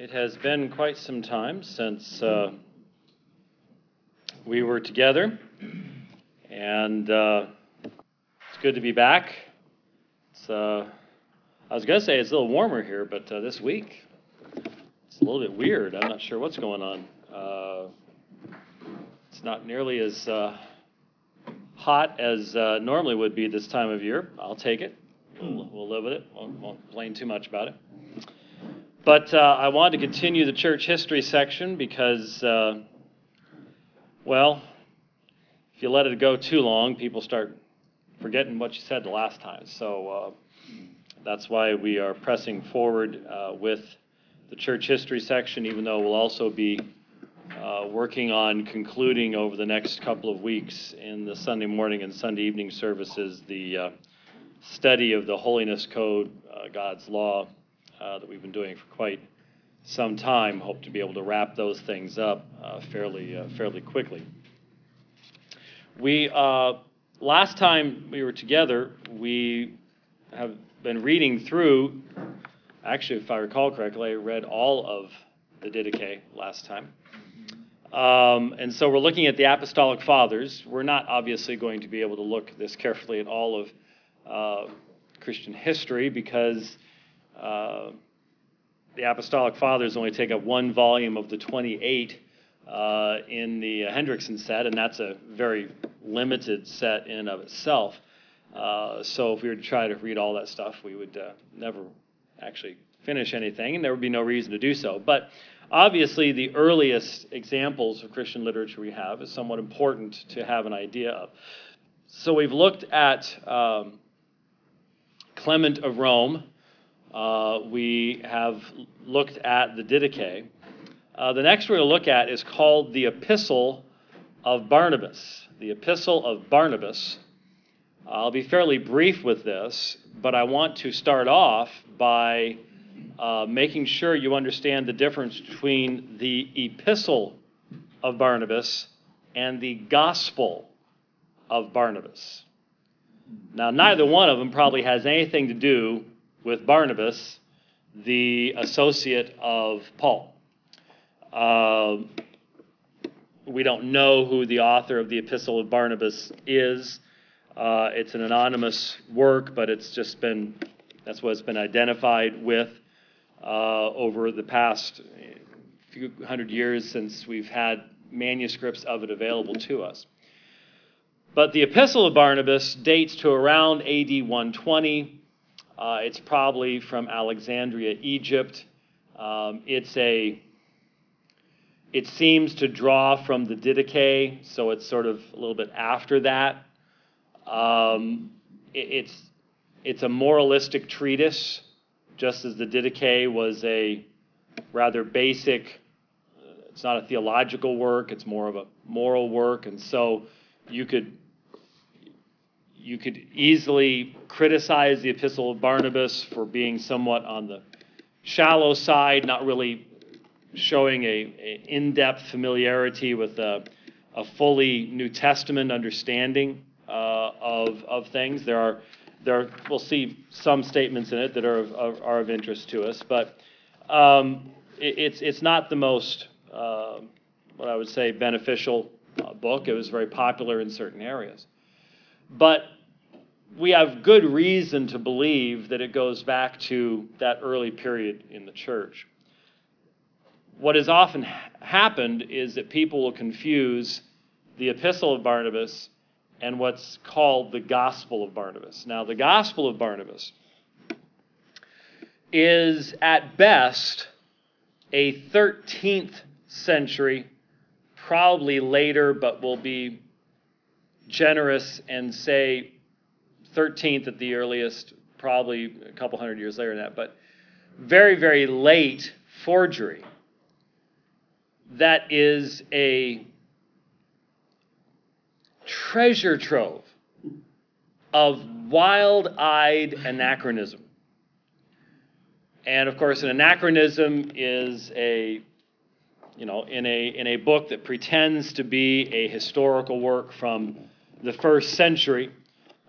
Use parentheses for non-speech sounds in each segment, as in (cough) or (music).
It has been quite some time since uh, we were together, and uh, it's good to be back. It's, uh, I was going to say it's a little warmer here, but uh, this week it's a little bit weird. I'm not sure what's going on. Uh, it's not nearly as uh, hot as normally would be this time of year. I'll take it. We'll, we'll live with it. Won't, won't complain too much about it. But uh, I wanted to continue the church history section because, uh, well, if you let it go too long, people start forgetting what you said the last time. So uh, that's why we are pressing forward uh, with the church history section, even though we'll also be uh, working on concluding over the next couple of weeks in the Sunday morning and Sunday evening services the uh, study of the Holiness Code, God's Law uh, that we've been doing for quite some time. Hope to be able to wrap those things up uh, fairly uh, fairly quickly. We uh, last time we were together, we have been reading through. Actually, if I recall correctly, I read all of the Didache last time. Um, and so we're looking at the Apostolic Fathers. We're not obviously going to be able to look this carefully at all of uh, Christian history because uh, the Apostolic Fathers only take up one volume of the 28 uh, in the Hendrickson set, and that's a very limited set in of itself. Uh, so if we were to try to read all that stuff, we would uh, never actually finish anything, and there would be no reason to do so. But obviously, the earliest examples of Christian literature we have is somewhat important to have an idea of. So we've looked at um, Clement of Rome, uh, we have looked at the Didache. Uh, the next we're going to look at is called the Epistle of Barnabas. The Epistle of Barnabas. I'll be fairly brief with this, but I want to start off by uh, making sure you understand the difference between the Epistle of Barnabas and the Gospel of Barnabas. Now, neither one of them probably has anything to do with Barnabas, the associate of Paul. Uh, we don't know who the author of the Epistle of Barnabas is. Uh, it's an anonymous work, but it's just been, that's what it's been identified with uh, over the past few hundred years since we've had manuscripts of it available to us. But the Epistle of Barnabas dates to around AD 120. Uh, it's probably from Alexandria, Egypt. Um, it's a it seems to draw from the Didache, so it's sort of a little bit after that. Um, it, it's it's a moralistic treatise, just as the Didache was a rather basic. It's not a theological work; it's more of a moral work, and so you could you could easily criticize the Epistle of Barnabas for being somewhat on the shallow side, not really showing a, a in-depth familiarity with a, a, fully New Testament understanding uh, of, of things. There are there are, we'll see some statements in it that are of, are of interest to us, but um, it, it's it's not the most uh, what I would say beneficial uh, book. It was very popular in certain areas, but we have good reason to believe that it goes back to that early period in the church. What has often happened is that people will confuse the Epistle of Barnabas and what's called the Gospel of Barnabas. Now, the Gospel of Barnabas is at best a 13th century, probably later, but will be generous and say 13th at the earliest, probably a couple hundred years later than that, but very, very late forgery that is a treasure trove of wild eyed anachronism. And of course, an anachronism is a, you know, in a, in a book that pretends to be a historical work from the first century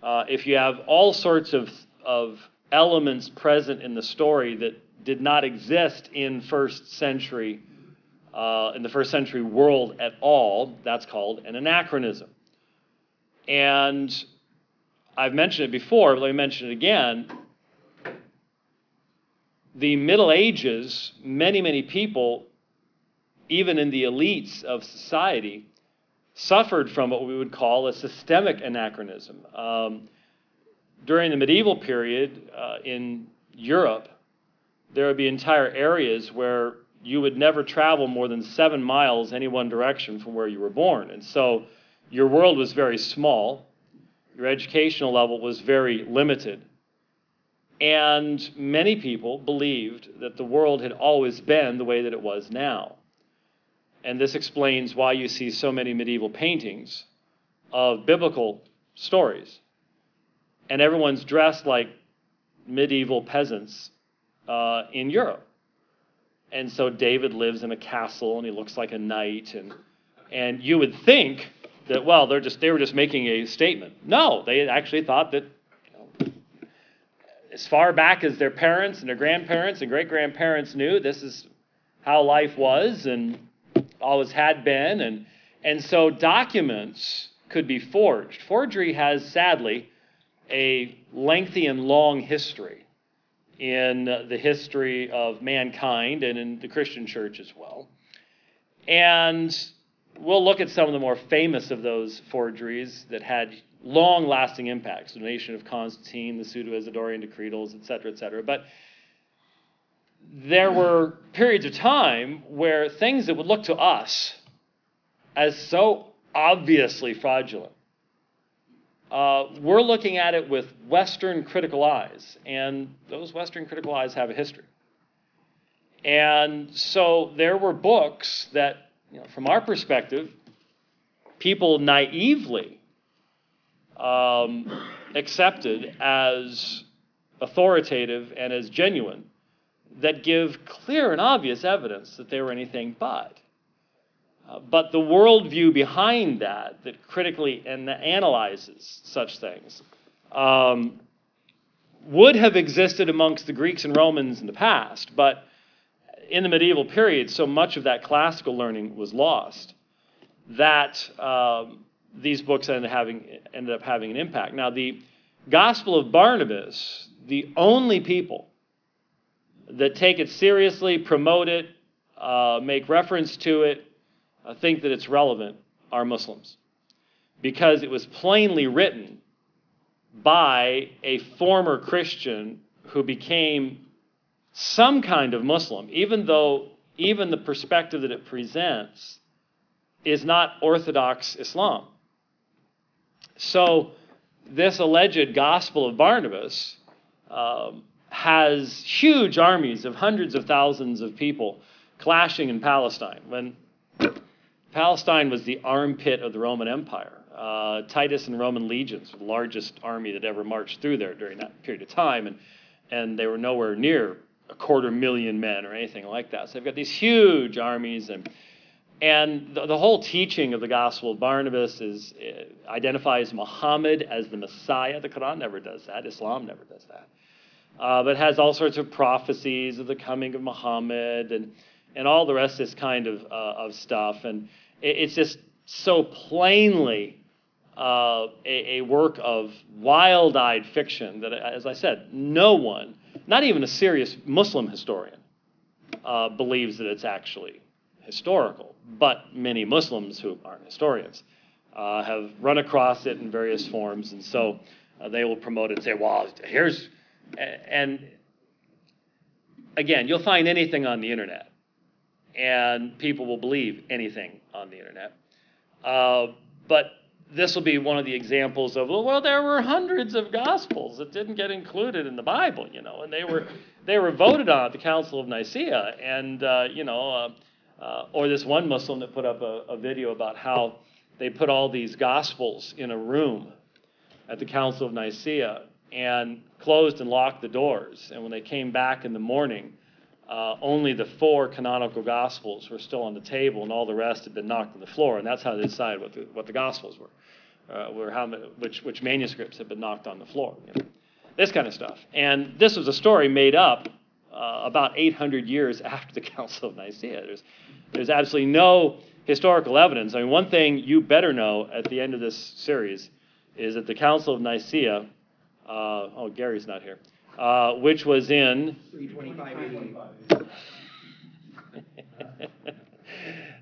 uh, if you have all sorts of, of elements present in the story that did not exist in first century uh, in the first century world at all. That's called an anachronism. And I've mentioned it before, but let me mention it again. The Middle Ages, many, many people, even in the elites of society, suffered from what we would call a systemic anachronism. Um, during the medieval period uh, in Europe, there would be entire areas where you would never travel more than seven miles any one direction from where you were born. And so your world was very small, your educational level was very limited. And many people believed that the world had always been the way that it was now. And this explains why you see so many medieval paintings of biblical stories. And everyone's dressed like medieval peasants uh, in Europe. And so David lives in a castle and he looks like a knight. And, and you would think that, well, they're just, they were just making a statement. No, they actually thought that you know, as far back as their parents and their grandparents and great grandparents knew, this is how life was and always had been. And, and so documents could be forged. Forgery has, sadly, a lengthy and long history in the history of mankind and in the Christian church as well. And we'll look at some of the more famous of those forgeries that had long lasting impacts the Donation of Constantine, the Pseudo Isidorian Decretals, et cetera, et cetera. But there were periods of time where things that would look to us as so obviously fraudulent uh, we're looking at it with Western critical eyes, and those Western critical eyes have a history. And so there were books that, you know, from our perspective, people naively um, accepted as authoritative and as genuine that give clear and obvious evidence that they were anything but. Uh, but the worldview behind that, that critically and that analyzes such things, um, would have existed amongst the Greeks and Romans in the past, but in the medieval period, so much of that classical learning was lost that um, these books ended, having, ended up having an impact. Now, the Gospel of Barnabas, the only people that take it seriously, promote it, uh, make reference to it, uh, think that it's relevant are Muslims because it was plainly written by a former Christian who became some kind of Muslim, even though even the perspective that it presents is not Orthodox Islam. So, this alleged gospel of Barnabas um, has huge armies of hundreds of thousands of people clashing in Palestine. When Palestine was the armpit of the Roman Empire. Uh, Titus and Roman legions the largest army that ever marched through there during that period of time, and, and they were nowhere near a quarter million men or anything like that. So they've got these huge armies, and, and the, the whole teaching of the Gospel of Barnabas is uh, identifies Muhammad as the Messiah. The Quran never does that. Islam never does that. Uh, but has all sorts of prophecies of the coming of Muhammad and and all the rest of this kind of, uh, of stuff. And it, it's just so plainly uh, a, a, work of wild eyed fiction that, as I said, no one, not even a serious Muslim historian, uh, believes that it's actually historical. But many Muslims who aren't historians uh, have run across it in various forms. And so uh, they will promote it and say, well, here's, and again, you'll find anything on the internet and people will believe anything on the internet. Uh, but this will be one of the examples of well, there were hundreds of gospels that didn't get included in the Bible, you know, and they were they were voted on at the Council of Nicaea, and uh, you know, uh, uh, or this one Muslim that put up a, a video about how they put all these gospels in a room at the Council of Nicaea and closed and locked the doors, and when they came back in the morning uh, only the four canonical gospels were still on the table, and all the rest had been knocked on the floor. And that's how they decided what the, what the gospels were, uh, were how which which manuscripts had been knocked on the floor. You know? This kind of stuff. And this was a story made up uh, about 800 years (laughs) after the Council of Nicaea. There's, there's absolutely no historical evidence. I mean, one thing you better know at the end of this series is that the Council of Nicaea, uh, oh, Gary's not here, uh, which was in 325 (laughs)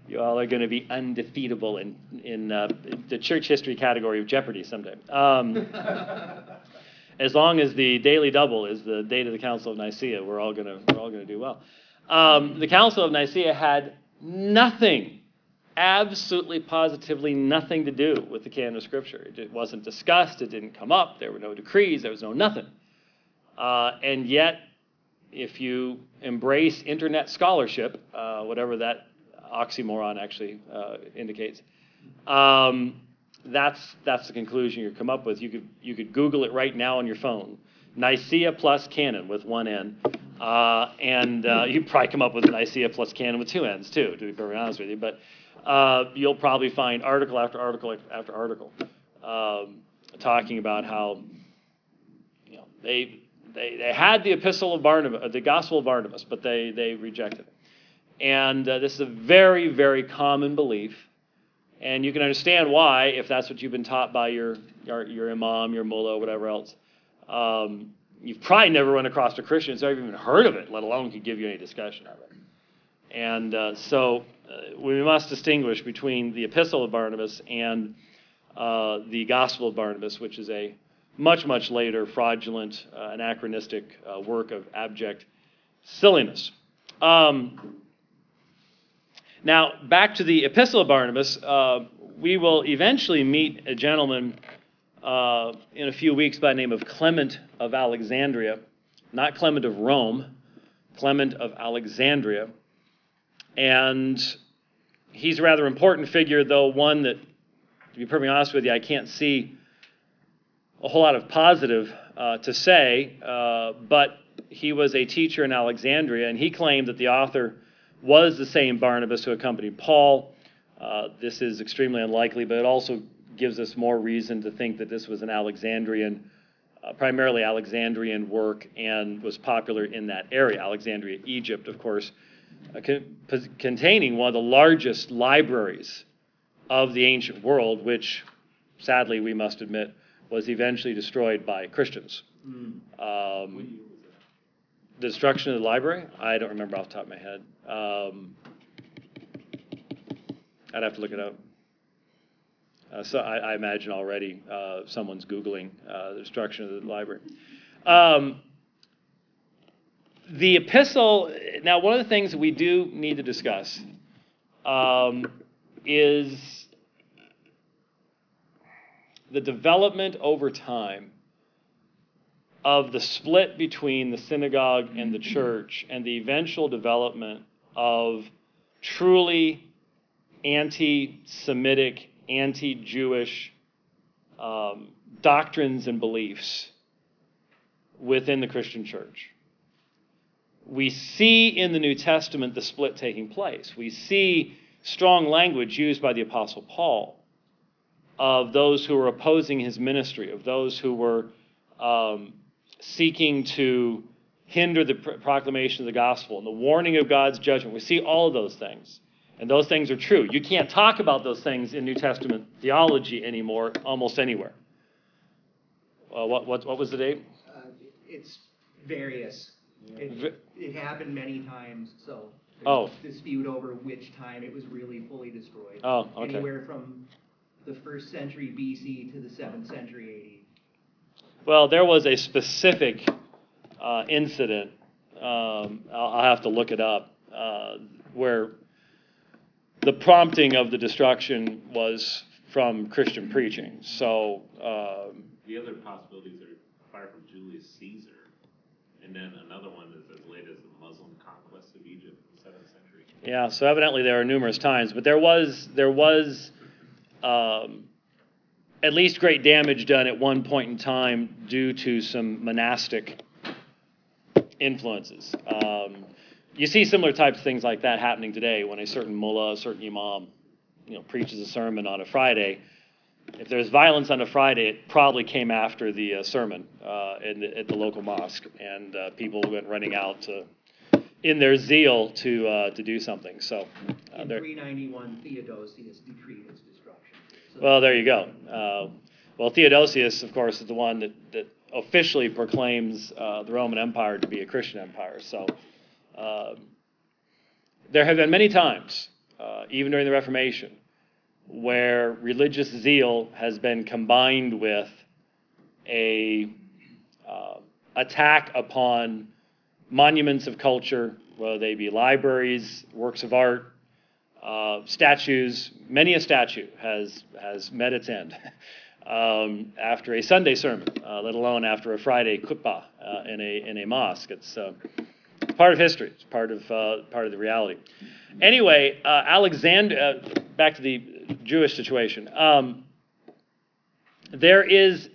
you all are going to be undefeatable in, in uh, the church history category of Jeopardy someday. Um, (laughs) as long as the daily double is the date of the Council of Nicaea, we're all going to we're all going to do well. Um, the Council of Nicaea had nothing, absolutely positively nothing to do with the canon of Scripture. It wasn't discussed. It didn't come up. There were no decrees. There was no nothing. Uh, and yet, if you embrace internet scholarship, uh, whatever that oxymoron actually uh, indicates, um, that's that's the conclusion you come up with. You could you could Google it right now on your phone. Nicaea plus canon with one N, uh, and uh, you probably come up with Nicaea plus canon with two N's too. To be perfectly honest with you, but uh, you'll probably find article after article after article um, talking about how you know they they, they had the epistle of Barnabas, the gospel of Barnabas, but they, they rejected it. And uh, this is a very, very common belief. And you can understand why, if that's what you've been taught by your, your, your imam, your mullah, whatever else. Um, you've probably never run across a Christian who's ever even heard of it, let alone could give you any discussion of it. And uh, so uh, we must distinguish between the epistle of Barnabas and uh, the gospel of Barnabas, which is a much, much later fraudulent, uh, anachronistic uh, work of abject silliness. Um, now, back to the Epistle of Barnabas, uh, we will eventually meet a gentleman uh, in a few weeks by the name of Clement of Alexandria, not Clement of Rome, Clement of Alexandria. And he's a rather important figure, though one that, to be perfectly honest with you, I can't see a whole lot of positive uh, to say, uh, but he was a teacher in Alexandria, and he claimed that the author was the same Barnabas who accompanied Paul. Uh, this is extremely unlikely, but it also gives us more reason to think that this was an Alexandrian, uh, primarily Alexandrian work, and was popular in that area. Alexandria, Egypt, of course, containing one of the largest libraries of the ancient world, which sadly we must admit was eventually destroyed by Christians. Mm. Um, the destruction of the library? I don't remember off the top of my head. Um, I'd have to look it up. Uh, so I, I, imagine already uh, someone's Googling uh, the destruction of the library. Um, the epistle, now, one of the things we do need to discuss um, is the development over time of the split between the synagogue and the church and the eventual development of truly anti Semitic, anti Jewish um, doctrines and beliefs within the Christian church. We see in the New Testament the split taking place. We see strong language used by the Apostle Paul of those who were opposing his ministry, of those who were um, seeking to hinder the pr- proclamation of the gospel and the warning of God's judgment. We see all of those things. And those things are true. You can't talk about those things in New Testament theology anymore, almost anywhere. Uh, what, what, what was the date? Uh, it's various. It, it, happened many times, so oh. dispute over which time it was really fully destroyed. Oh, okay. Anywhere from the first century BC to the seventh century AD? Well, there was a specific uh, incident. Um, I'll, I'll, have to look it up uh, where the prompting of the destruction was from Christian preaching. So um, the other possibilities are fire from Julius Caesar, and then another one is as late as the Muslim conquest of Egypt in the seventh century. Yeah, so evidently there are numerous times, but there was there was um, at least great damage done at one point in time due to some monastic influences. Um, you see similar types of things like that happening today when a certain mullah, a certain imam, you know, preaches a sermon on a Friday. If there's violence on a Friday, it probably came after the uh, sermon uh, the, at the local mosque, and uh, people went running out to in their zeal to uh, to do something. So, uh, In they're- three ninety-one, Theodosius decreed its destruction. So- well, there you go. Uh, well, Theodosius, of course, is the one that, that officially proclaims uh, the Roman Empire to be a Christian empire. So, uh, there have been many times, uh, even during the Reformation, where religious zeal has been combined with a uh, attack upon monuments of culture, whether they be libraries, works of art, uh, statues. Many a statue has has met its end (laughs) um, after a Sunday sermon, uh, let alone after a Friday khutbah uh, in a in a mosque. It's uh, part of history. It's part of uh, part of the reality. Anyway, Alexander. Back to the Jewish situation. Um, there is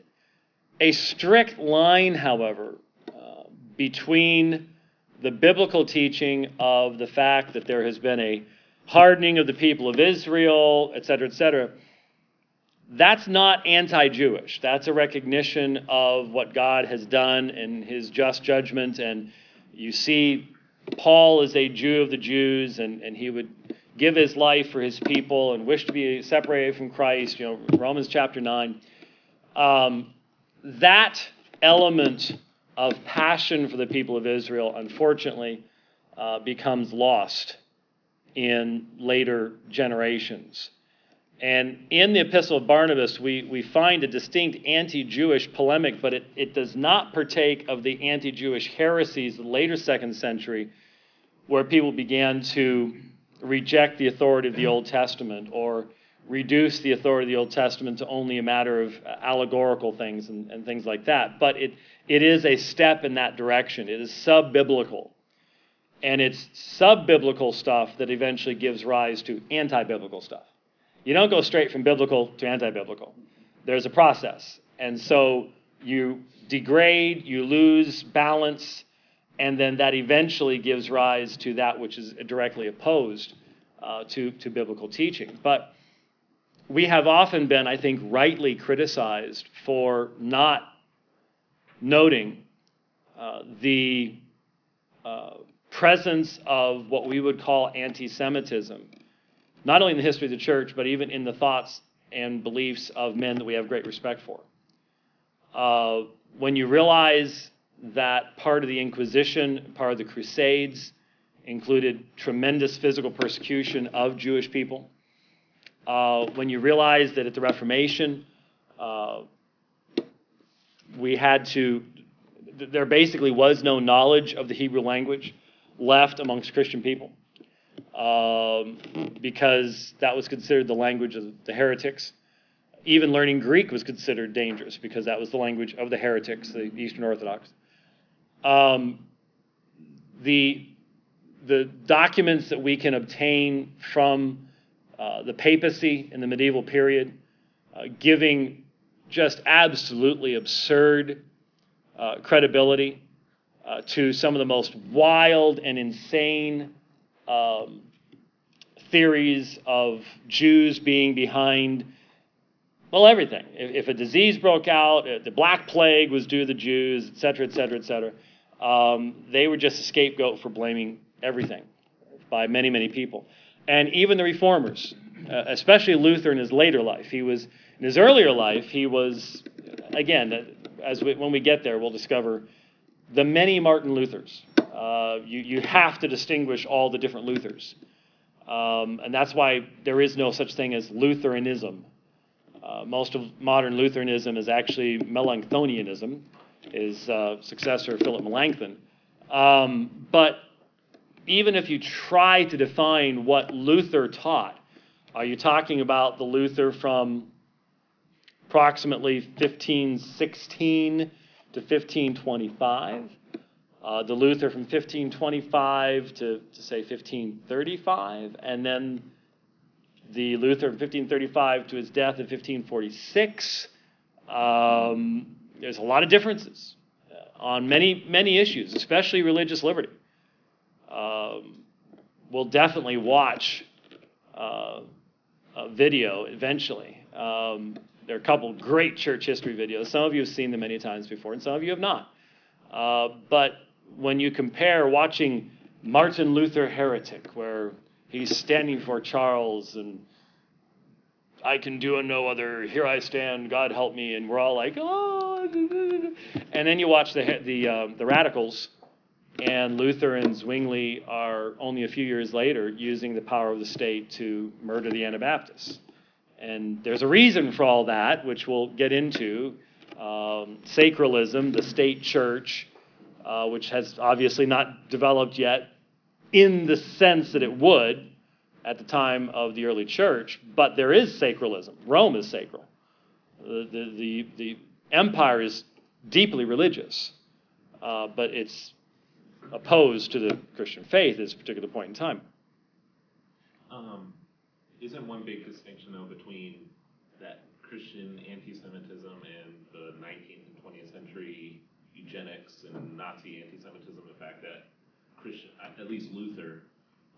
a strict line, however, uh, between the biblical teaching of the fact that there has been a hardening of the people of Israel, et cetera, et cetera. That's not anti Jewish. That's a recognition of what God has done in his just judgment. And you see, Paul is a Jew of the Jews, and, and he would give his life for his people and wish to be separated from Christ, you know, Romans chapter 9. Um, that element of passion for the people of Israel, unfortunately, uh, becomes lost in later generations. And in the Epistle of Barnabas, we, we find a distinct anti Jewish polemic, but it, it does not partake of the anti Jewish heresies of the later second century, where people began to reject the authority of the Old Testament or reduce the authority of the Old Testament to only a matter of allegorical things and, and things like that. But it, it is a step in that direction. It is sub biblical. And it's sub biblical stuff that eventually gives rise to anti biblical stuff. You don't go straight from biblical to anti biblical, there's a process. And so you degrade, you lose balance, and then that eventually gives rise to that which is directly opposed uh, to, to biblical teaching. But we have often been, I think, rightly criticized for not noting uh, the uh, presence of what we would call anti Semitism, not only in the history of the church, but even in the thoughts and beliefs of men that we have great respect for. Uh, when you realize that part of the Inquisition, part of the Crusades, included tremendous physical persecution of Jewish people, uh, when you realize that at the Reformation, uh, we had to, there basically was no knowledge of the Hebrew language left amongst Christian people um, because that was considered the language of the heretics. Even learning Greek was considered dangerous because that was the language of the heretics, the Eastern Orthodox. Um, the, the documents that we can obtain from uh, the papacy in the medieval period, uh, giving just absolutely absurd uh, credibility uh, to some of the most wild and insane um, theories of Jews being behind, well, everything. If, if, a disease broke out, the Black Plague was due to the Jews, et cetera, et cetera, et cetera, um, they were just a scapegoat for blaming everything by many, many people. And even the reformers, uh, especially Luther in his later life, he was, in his earlier life, he was, again, as we, when we get there, we'll discover the many Martin Luthers. Uh, you, you have to distinguish all the different Luthers. Um, and that's why there is no such thing as Lutheranism. Uh, most of modern Lutheranism is actually Melanchthonianism, his uh, successor, Philip Melanchthon. Um, but even if you try to define what Luther taught, are you talking about the Luther from approximately 1516 to 1525? Uh, the Luther from 1525 to, to say 1535, and then the Luther from 1535 to his death in 1546. Um, there's a lot of differences uh, on many, many issues, especially religious liberty. Um, we'll definitely watch uh, a video eventually. Um, there are a couple great church history videos. Some of you have seen them many times before, and some of you have not. Uh, but when you compare watching Martin Luther heretic, where he's standing for Charles and I can do and no other. Here I stand. God help me. And we're all like, oh. And then you watch the the um, the radicals, and Luther and Zwingli are only a few years later using the power of the state to murder the Anabaptists. And there's a reason for all that, which we'll get into. Um, sacralism, the state church, uh, which has obviously not developed yet in the sense that it would at the time of the early church, but there is sacralism. Rome is sacral. The, the, the, the empire is deeply religious, uh, but it's opposed to the Christian faith at this particular point in time. Um, isn't one big distinction though between that Christian anti-Semitism and the 19th and 20th century eugenics and Nazi anti-Semitism? The fact that Christian, at least Luther,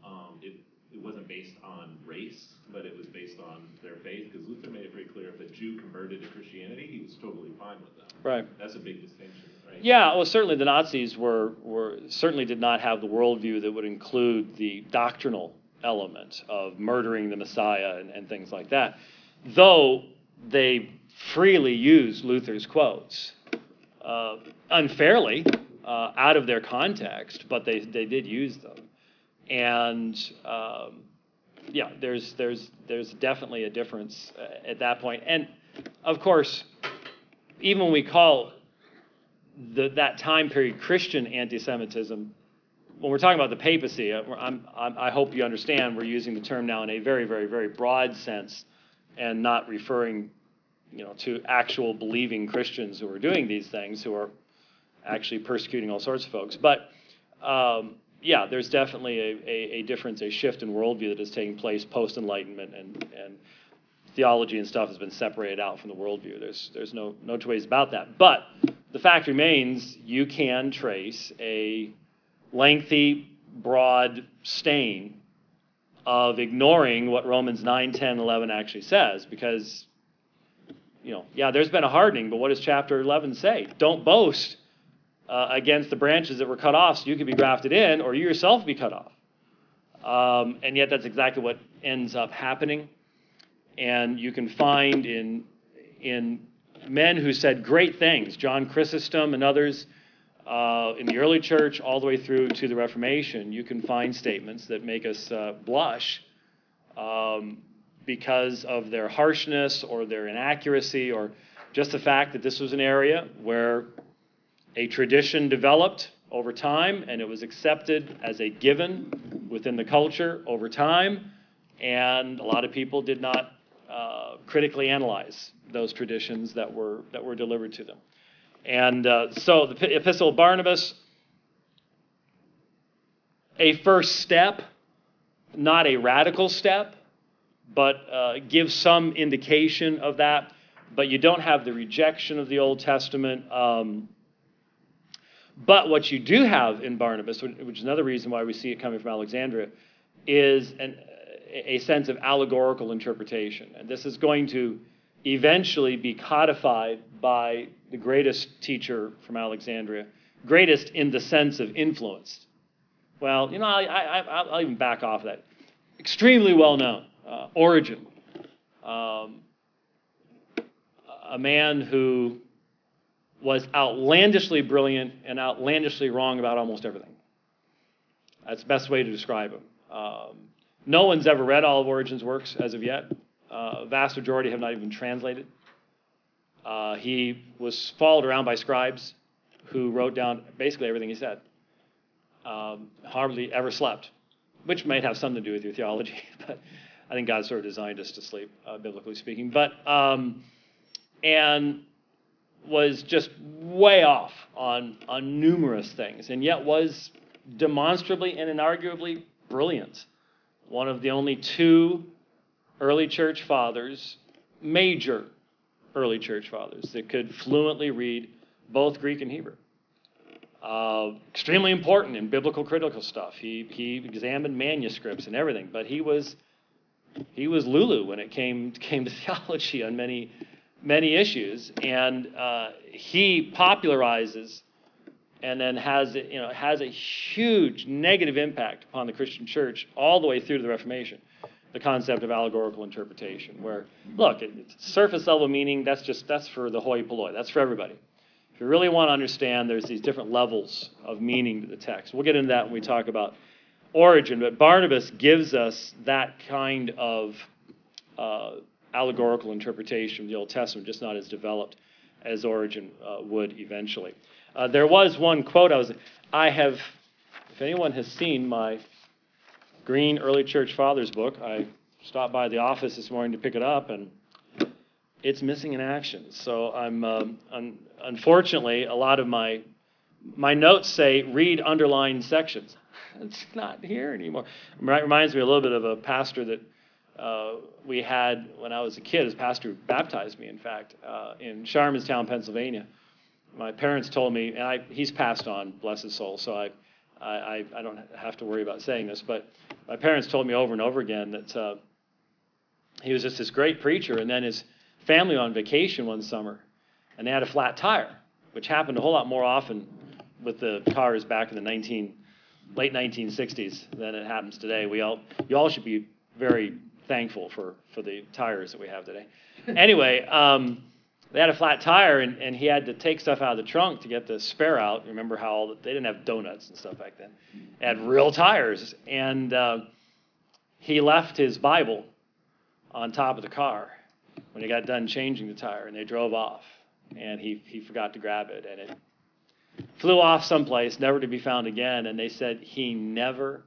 um, it it wasn't based on race, but it was based on their faith. Because Luther made it very clear if a Jew converted to Christianity, he was totally fine with them. Right. That's a big distinction, right? Yeah, well, certainly the Nazis were, were certainly did not have the worldview that would include the doctrinal element of murdering the Messiah and, and things like that. Though they freely used Luther's quotes uh, unfairly uh, out of their context, but they, they did use them and um, yeah, there's there's there's definitely a difference uh, at that point. And of course, even when we call the, that time period Christian anti-Semitism, when we're talking about the papacy, uh, I'm, I'm, i hope you understand we're using the term now in a very very very broad sense, and not referring, you know, to actual believing Christians who are doing these things, who are actually persecuting all sorts of folks, but. Um, yeah, there's definitely a, a, a, difference, a shift in worldview that is taking place post Enlightenment, and, and theology and stuff has been separated out from the worldview. There's, there's no, no two ways about that. But the fact remains you can trace a lengthy, broad stain of ignoring what Romans 9, 10, 11 actually says, because, you know, yeah, there's been a hardening, but what does chapter 11 say? Don't boast uh, against the branches that were cut off so you could be grafted in or you yourself be cut off. Um, and yet that's exactly what ends up happening. And you can find in, in men who said great things, John Chrysostom and others uh, in the early church, all the way through to the Reformation, you can find statements that make us uh, blush um, because of their harshness or their inaccuracy or just the fact that this was an area where a tradition developed over time and it was accepted as a given within the culture over time. And a lot of people did not uh, critically analyze those traditions that were, that were delivered to them. And uh, so the Epistle of Barnabas, a first step, not a radical step, but uh, gives some indication of that. But you don't have the rejection of the Old Testament. Um, but what you do have in Barnabas, which is another reason why we see it coming from Alexandria, is an, a sense of allegorical interpretation. And this is going to eventually be codified by the greatest teacher from Alexandria, greatest in the sense of influence. Well, you know, I, will even back off that. Extremely well known, uh, Origen, um, a man who was outlandishly brilliant and outlandishly wrong about almost everything. That's the best way to describe him. Um, no one's ever read all of Origen's works as of yet. Uh, vast majority have not even translated. Uh, he was followed around by scribes who wrote down basically everything he said. Um, hardly ever slept, which might have something to do with your theology, (laughs) but I think God sort of designed us to sleep, uh, biblically speaking. But um, and was just way off on, on numerous things, and yet was demonstrably and inarguably brilliant. One of the only two early church fathers, major early church fathers, that could fluently read both Greek and Hebrew. Uh, extremely important in biblical critical stuff. He, he examined manuscripts and everything, but he was he was Lulu when it came came to (laughs) theology on many many issues, and uh, he popularizes and then has you know has a huge negative impact upon the Christian church all the way through to the Reformation. The concept of allegorical interpretation, where look, it's surface level meaning. That's just that's for the hoi polloi. That's for everybody. If you really want to understand, there's these different levels of meaning to the text. We'll get into that when we talk about Origen, but Barnabas gives us that kind of uh, allegorical interpretation of the Old Testament, just not as developed as Origen uh, would eventually. Uh, there was one quote I was, I have, if anyone has seen my green early church fathers book, I stopped by the office this morning to pick it up and it's missing in action. So I'm, um, un- unfortunately, a lot of my, my notes say read underlined sections. (laughs) It's not here anymore. It reminds me a little bit of a pastor that uh, we had when I was a kid. His pastor baptized me, in fact, uh, in Sharmanstown, Pennsylvania my parents told me, and I, he's passed on, bless his soul, so I, I, I don't have to worry about saying this, but my parents told me over and over again that uh, he was just this great preacher, and then his family on vacation one summer, and they had a flat tire, which happened a whole lot more often with the cars back in the 19, late 1960s than it happens today. We all, you all should be very thankful for, for the tires that we have today. Anyway, um, they had a flat tire, and, and he had to take stuff out of the trunk to get the spare out. Remember how they didn't have donuts and stuff back then? They had real tires. And uh, he left his Bible on top of the car when he got done changing the tire, and they drove off. And he, he forgot to grab it, and it flew off someplace, never to be found again. And they said he never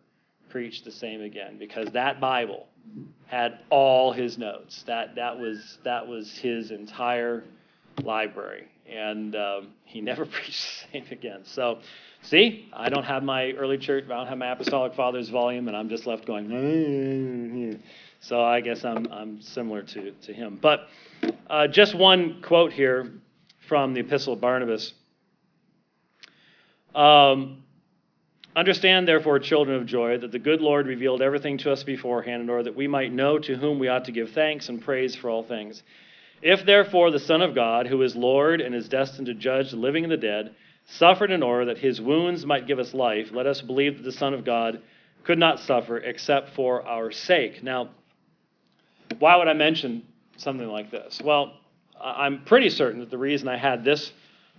preached the same again because that Bible had all his notes. That that was that was his entire library, and um, he (laughs) never preached the same again. So, see, I don't have my early church, I don't have my Apostolic Fathers volume, and I'm just left going. So I guess I'm I'm similar to to him. But uh, just one quote here from the Epistle of Barnabas. Um, Understand, therefore, children of joy, that the good Lord revealed everything to us beforehand in order that we might know to whom we ought to give thanks and praise for all things. If therefore the Son of God, who is Lord and is destined to judge the living and the dead, suffered in order that his wounds might give us life, let us believe that the Son of God could not suffer except for our sake. Now, why would I mention something like this? Well, I'm pretty certain that the reason I had this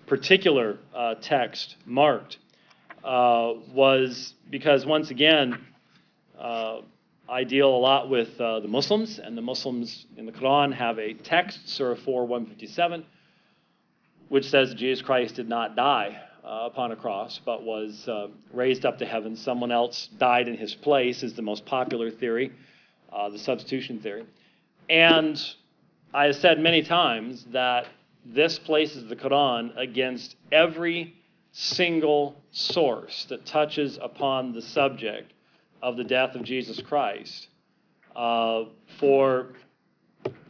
particular uh, text marked uh, was because, once again, uh, I deal a lot with uh, the Muslims, and the Muslims in the Quran have a text, Surah 4 157, which says Jesus Christ did not die uh, upon a cross, but was uh, raised up to heaven. Someone else died in his place, is the most popular theory, uh, the substitution theory. And I have said many times that this places the Quran against every single source that touches upon the subject of the death of Jesus Christ uh, for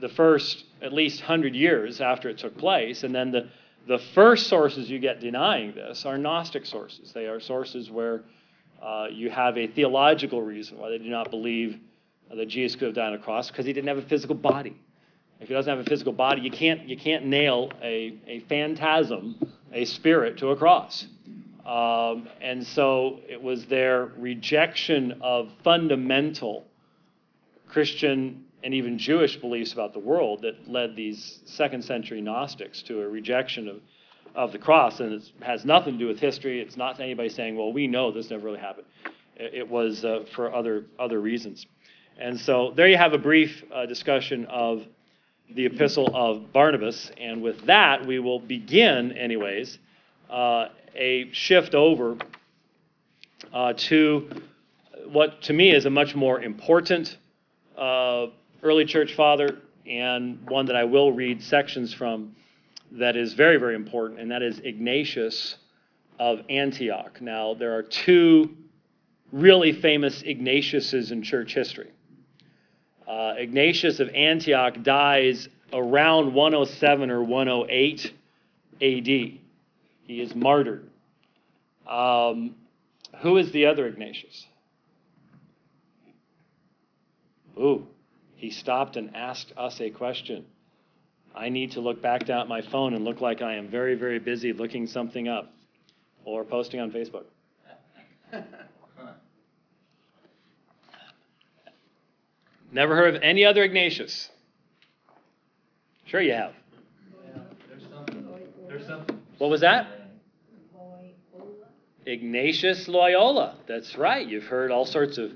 the first at least 100 years after it took place. And then the, the first sources you get denying this are Gnostic sources. They are sources where uh, you have a theological reason why they do not believe that Jesus could have died on a cross because he didn't have a physical body. If he doesn't have a physical body, you can't, you can't nail a, a phantasm, a spirit, to a cross. Um, and so it was their rejection of fundamental Christian and even Jewish beliefs about the world that led these second century Gnostics to a rejection of, of the cross. And it has nothing to do with history. It's not anybody saying, well, we know this never really happened. It, it was uh, for other, other reasons. And so there you have a brief uh, discussion of the epistle of Barnabas. And with that, we will begin, anyways, uh, a shift over uh, to what to me is a much more important uh, early church father and one that I will read sections from that is very, very important, and that is Ignatius of Antioch. Now, there are two really famous Ignatiuses in church history. Uh, Ignatius of Antioch dies around 107 or 108 AD. He is martyred. Um, who is the other Ignatius? Ooh, he stopped and asked us a question. I need to look back down at my phone and look like I am very, very busy looking something up. or posting on Facebook. (laughs) Never heard of any other Ignatius? Sure, you have. There's something, there's something. What was that? Ignatius Loyola. That's right. You've heard all sorts of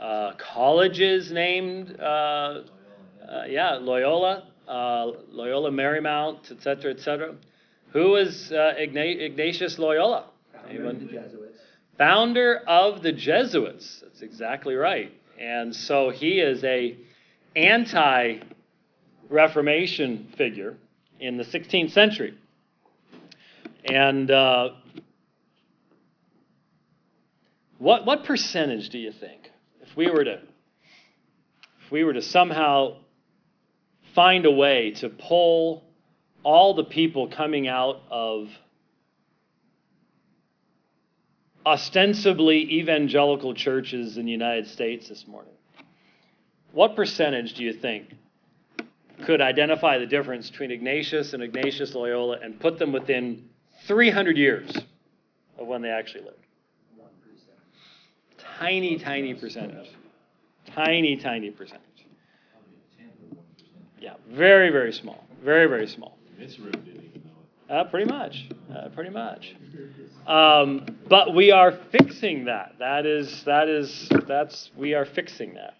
uh, colleges named, uh, uh, yeah, Loyola, uh, Loyola Marymount, etc., etc. Who was uh, Igna- Ignatius Loyola? Founder of Anyone? the Jesuits. founder of the Jesuits. That's exactly right. And so he is a anti-Reformation figure in the 16th century. And uh, what what percentage do you think, if we were to if we were to somehow find a way to pull all the people coming out of ostensibly evangelical churches in the United States this morning. What percentage do you think could identify the difference between Ignatius and Ignatius Loyola and put them within 300 years of when they actually lived? Tiny, tiny percentage. Tiny, tiny percentage. Yeah, very, very small. Very, very small didn't even know it. Uh, pretty much. Uh, pretty much. Um, but we are fixing that. That is, that is, that's, we are fixing that.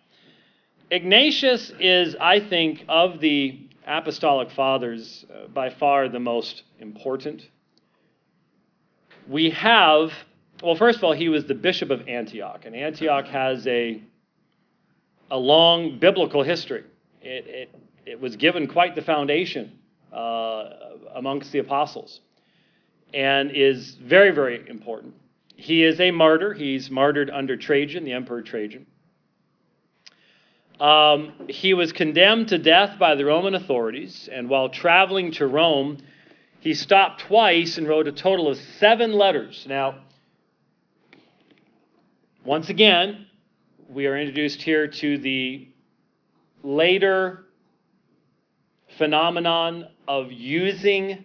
Ignatius is, I think, of the apostolic fathers, uh, by far the most important. We have, well, first of all, he was the bishop of Antioch, and Antioch has a, a long biblical history. It, it, it was given quite the foundation uh, amongst the apostles and is very, very important. He is a martyr. He's martyred under Trajan, the Emperor Trajan. Um, he was condemned to death by the Roman authorities, and while traveling to Rome, he stopped twice and wrote a total of seven letters. Now, once again, we are introduced here to the later phenomenon of using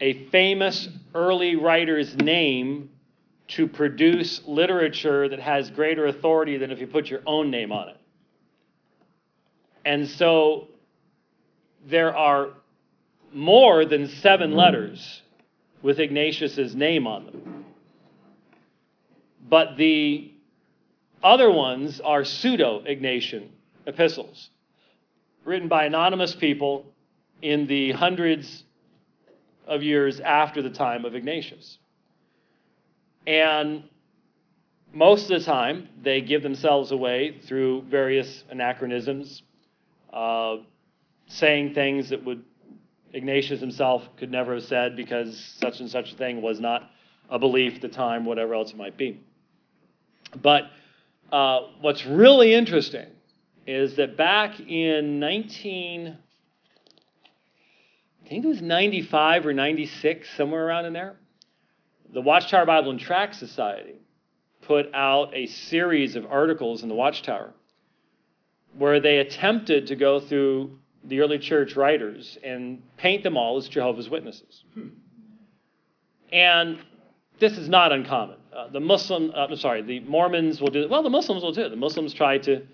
a famous early writer's name to produce literature that has greater authority than if you put your own name on it. And so there are more than seven letters with Ignatius's name on them. But the other ones are pseudo Ignatian epistles written by anonymous people in the hundreds of years after the time of Ignatius. And most of the time, they give themselves away through various anachronisms, uh, saying things that would Ignatius himself could never have said because such and such a thing was not a belief at the time, whatever else it might be. But uh, what's really interesting is that back in 19, I think it was 95 or 96, somewhere around in there, the Watchtower Bible and Tract Society put out a series of articles in the Watchtower where they attempted to go through the early church writers and paint them all as Jehovah's Witnesses. And this is not uncommon. Uh, the Muslim, uh, I'm sorry, the Mormons will do it. Well, the Muslims will do it. The Muslims try to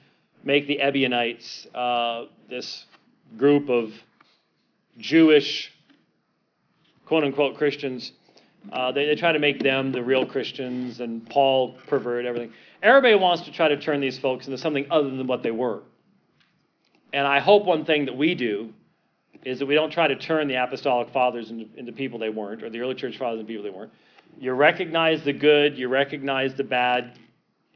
make the Ebionites uh, this group of Jewish, quote unquote, Christians. Uh, they, they try to make them the real Christians, and Paul pervert everything. Everybody wants to try to turn these folks into something other than what they were. And I hope one thing that we do is that we don't try to turn the apostolic fathers into, into people they weren't, or the early church fathers into people they weren't. You recognize the good, you recognize the bad,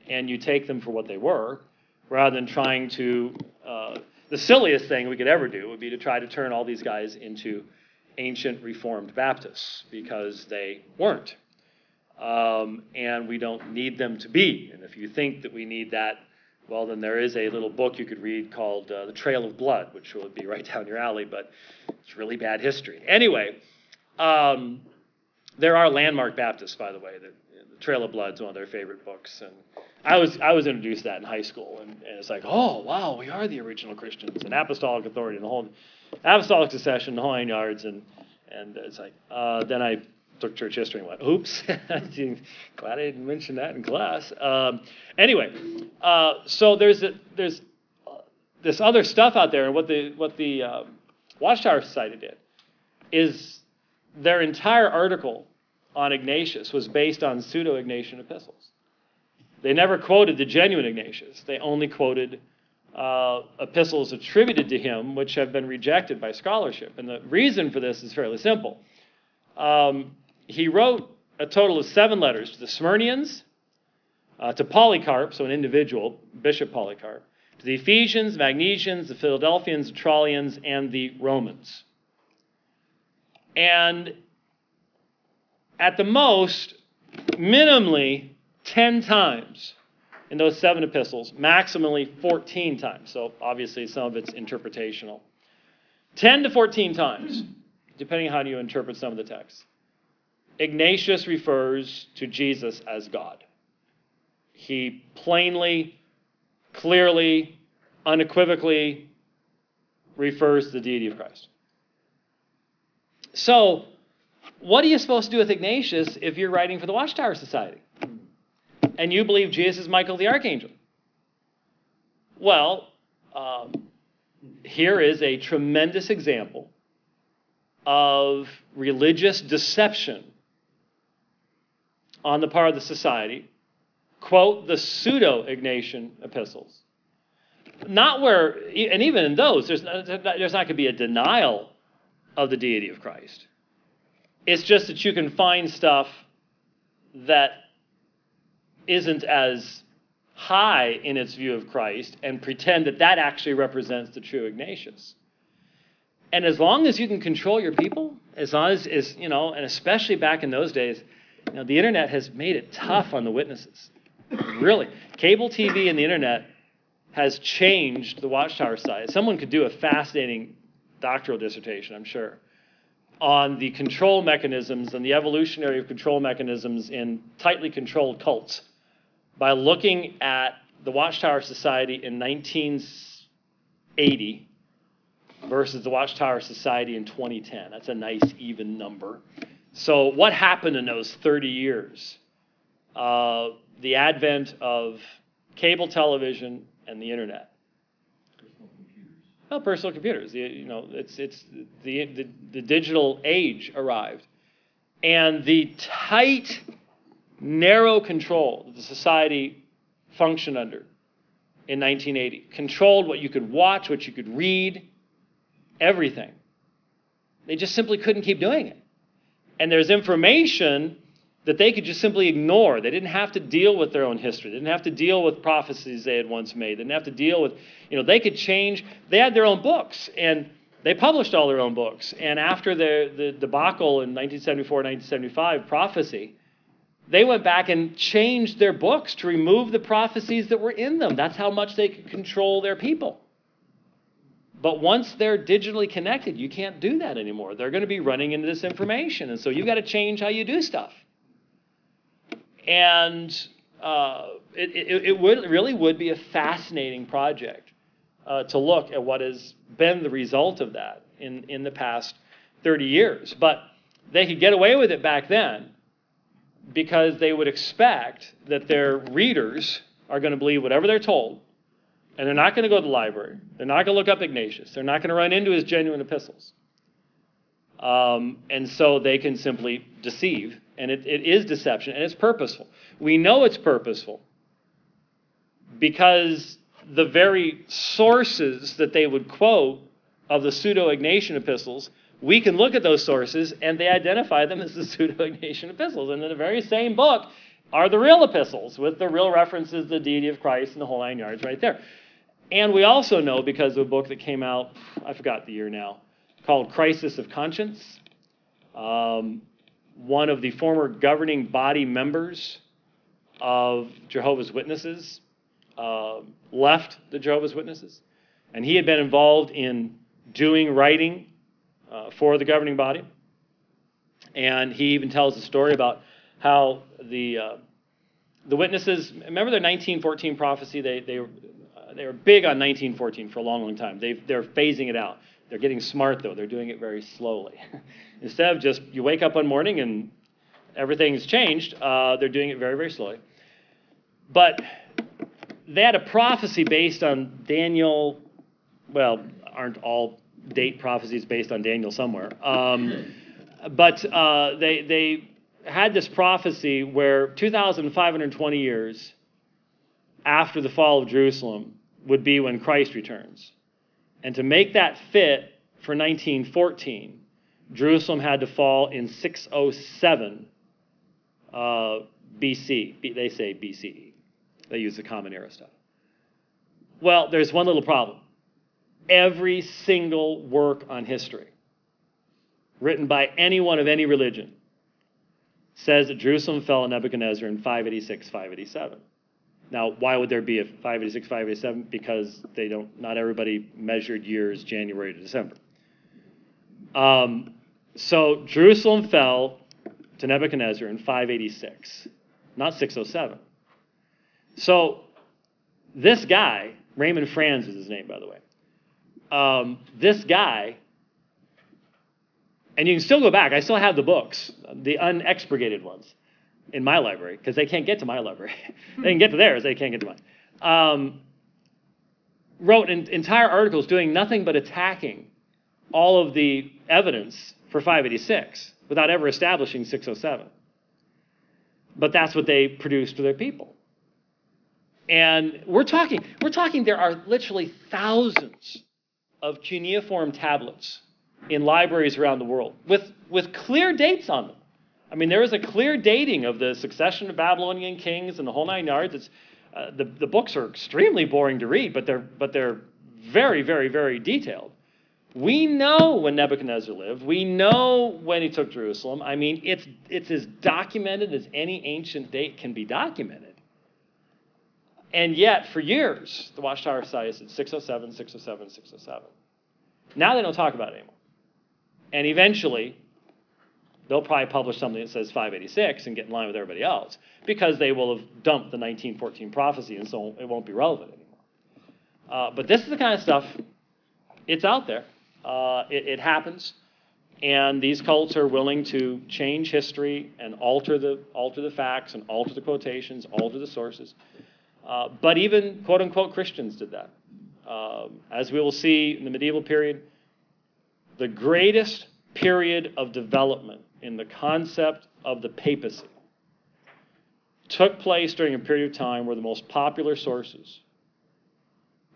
and you take them for what they were, rather than trying to. Uh, the silliest thing we could ever do would be to try to turn all these guys into ancient Reformed Baptists because they weren't. Um, and we don't need them to be. And if you think that we need that, well, then there is a little book you could read called uh, The Trail of Blood, which would be right (laughs) down your alley, but it's really bad history. Anyway, um, there are landmark Baptists, by the way. The, the Trail of Blood is one of their favorite books, and I was I was introduced to that in high school, and, and it's like, oh wow, we are the original Christians, and apostolic authority, and the whole apostolic succession, the whole nine yards, and and it's like uh, then I took church history and went, oops, (laughs) glad I didn't mention that in class. Um, anyway, uh, so there's, a, there's this other stuff out there, and what the, what the uh, Watchtower Society did is their entire article on Ignatius was based on pseudo Ignatian epistles. They never quoted the genuine Ignatius, they only quoted uh, epistles attributed to him, which have been rejected by scholarship. And the reason for this is fairly simple. Um, he wrote a total of seven letters to the Smyrnians, uh, to Polycarp, so an individual, Bishop Polycarp, to the Ephesians, Magnesians, the Philadelphians, the Trallians, and the Romans. And at the most, minimally 10 times in those seven epistles, maximally 14 times. So obviously, some of it's interpretational. 10 to 14 times, depending on how you interpret some of the texts. Ignatius refers to Jesus as God. He plainly, clearly, unequivocally refers to the deity of Christ. So, what are you supposed to do with Ignatius if you're writing for the Watchtower Society? And you believe Jesus is Michael the Archangel? Well, um, here is a tremendous example of religious deception on the part of the society. Quote the pseudo Ignatian epistles. Not where, and even in those, there's not, there's not going to be a denial of the deity of Christ. It's just that you can find stuff that isn't as high in its view of Christ and pretend that that actually represents the true Ignatius. And as long as you can control your people, as long as, as you know, and especially back in those days, you know, the internet has made it tough on the witnesses. really. Cable TV and the internet has changed the Watchtower side. Someone could do a fascinating doctoral dissertation, I'm sure, on the control mechanisms and the evolutionary of control mechanisms in tightly controlled cults by looking at the Watchtower Society in 1980 versus the Watchtower Society in 2010. That's a nice even number. So, what happened in those 30 years? Uh, the advent of cable television and the internet. Well, personal computers. You, you know, it's it's the, the the digital age arrived, and the tight, narrow control that the society functioned under in 1980 controlled what you could watch, what you could read, everything. They just simply couldn't keep doing it, and there's information that they could just simply ignore. They didn't have to deal with their own history. They didn't have to deal with prophecies they had once made. They didn't have to deal with, you know, they could change. They had their own books, and they published all their own books. And after the, the debacle in 1974, 1975, prophecy, they went back and changed their books to remove the prophecies that were in them. That's how much they could control their people. But once they're digitally connected, you can't do that anymore. They're going to be running into this information. And so you've got to change how you do stuff and uh, it, it, it, would really would be a fascinating project uh, to look at what has been the result of that in, in the past 30 years. But they could get away with it back then because they would expect that their readers are going to believe whatever they're told, and they're not going to go to the library. They're not going to look up Ignatius. They're not going to run into his genuine epistles. Um, and so they can simply deceive and it, it is deception, and it's purposeful. We know it's purposeful because the very sources that they would quote of the pseudo Ignatian epistles, we can look at those sources and they identify them as the (laughs) pseudo Ignatian epistles. And in the very same book are the real epistles with the real references, the deity of Christ, and the whole nine yards right there. And we also know because of a book that came out, I forgot the year now, called Crisis of Conscience. Um, one of the former governing body members of Jehovah's Witnesses uh, left the Jehovah's Witnesses, and he had been involved in doing writing uh, for the governing body. And he even tells a story about how the uh, the witnesses remember their 1914 prophecy. They they uh, they were big on 1914 for a long, long time. They they're phasing it out. They're getting smart though. They're doing it very slowly. (laughs) Instead of just you wake up one morning and everything's changed. Uh, they're doing it very, very slowly. But they had a prophecy based on Daniel. Well, aren't all date prophecies based on Daniel somewhere? Um, but uh, they they had this prophecy where 2,520 years after the fall of Jerusalem would be when Christ returns. And to make that fit for 1914, Jerusalem had to fall in 607 uh, BC. They say BCE. They use the Common Era stuff. Well, there's one little problem. Every single work on history written by anyone of any religion says that Jerusalem fell in Nebuchadnezzar in 586, 587. Now, why would there be a 586, 587? Because they don't, not everybody measured years January to December. Um, so Jerusalem fell to Nebuchadnezzar in 586, not 607. So this guy, Raymond Franz is his name, by the way. Um, this guy, and you can still go back. I still have the books, the unexpurgated ones in my library because they can't get to my library. (laughs) they can get to theirs, they can't get to mine. Um, wrote entire articles doing nothing but attacking all of the evidence for 586 without ever establishing 607. But that's what they produced for their people. And we're talking, we're talking there are literally thousands of cuneiform tablets in libraries around the world with, with clear dates on them. I mean, there is a clear dating of the succession of Babylonian kings and the whole nine yards. It's, uh, the, the books are extremely boring to read, but they're, but they're very, very, very detailed. We know when Nebuchadnezzar lived. We know when he took Jerusalem. I mean, it's, it's as documented as any ancient date can be documented. And yet, for years, the Watchtower Society said 607, 607, 607. Now they don't talk about it anymore. And eventually, they'll probably publish something that says 586 and get in line with everybody else because they will have dumped the 1914 prophecy and so it won't be relevant anymore. Uh, but this is the kind of stuff, it's out there. Uh, it, it, happens. And these cults are willing to change history and alter the, alter the facts and alter the quotations, alter the sources. Uh, but even quote unquote Christians did that. Um, as we will see in the medieval period, the greatest period of development in the concept of the papacy took place during a period of time where the most popular sources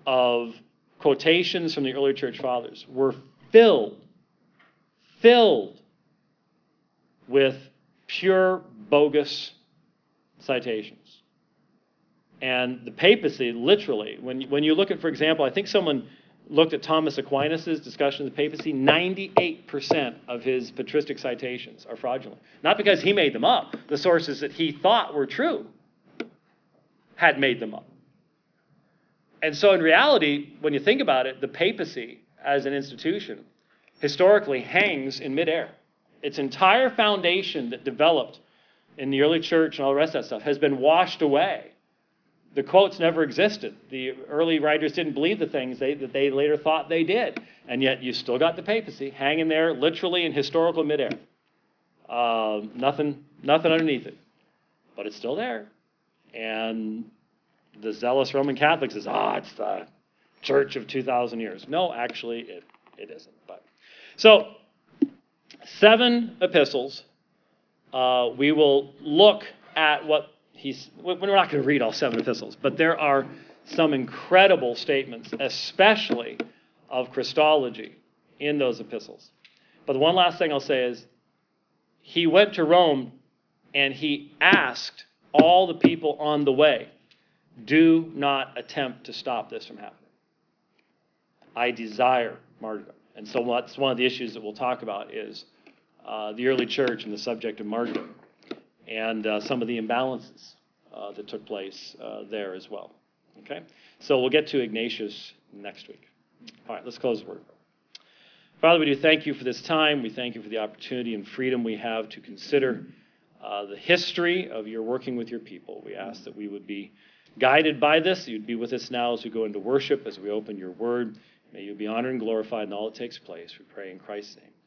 of quotations from the early church fathers were filled, filled with pure bogus citations. And the papacy, literally, when, when you look at, for example, I think someone looked at Thomas Aquinas' discussion of the papacy, 98% of his patristic citations are fraudulent. Not because he made them up, the sources that he thought were true had made them up. And so, in reality, when you think about it, the papacy as an institution historically hangs in midair. Its entire foundation that developed in the early church and all the rest of that stuff has been washed away the quotes never existed. The early writers didn't believe the things they, that they later thought they did. And yet you still got the papacy hanging there literally in historical midair. Uh, nothing, nothing underneath it. But it's still there. And the zealous Roman Catholic says, ah, oh, it's the church of 2,000 years. No, actually, it, it isn't. But So, seven epistles. Uh, we will look at what he's, we're not going to read all seven epistles, but there are some incredible statements, especially of Christology, in those epistles. But the one last thing I'll say is he went to Rome and he asked all the people on the way, do not attempt to stop this from happening. I desire martyrdom. And so that's one of the issues that we'll talk about is uh, the early church and the subject of martyrdom and uh, some of the imbalances uh, that took place uh, there as well. Okay? So we'll get to Ignatius next week. All right, let's close the word. Father, we do thank you for this time. We thank you for the opportunity and freedom we have to consider uh, the history of your working with your people. We ask that we would be guided by this, you'd be with us now as we go into worship, as we open your word. May you be honored and glorified in all that takes place. We pray in Christ's name.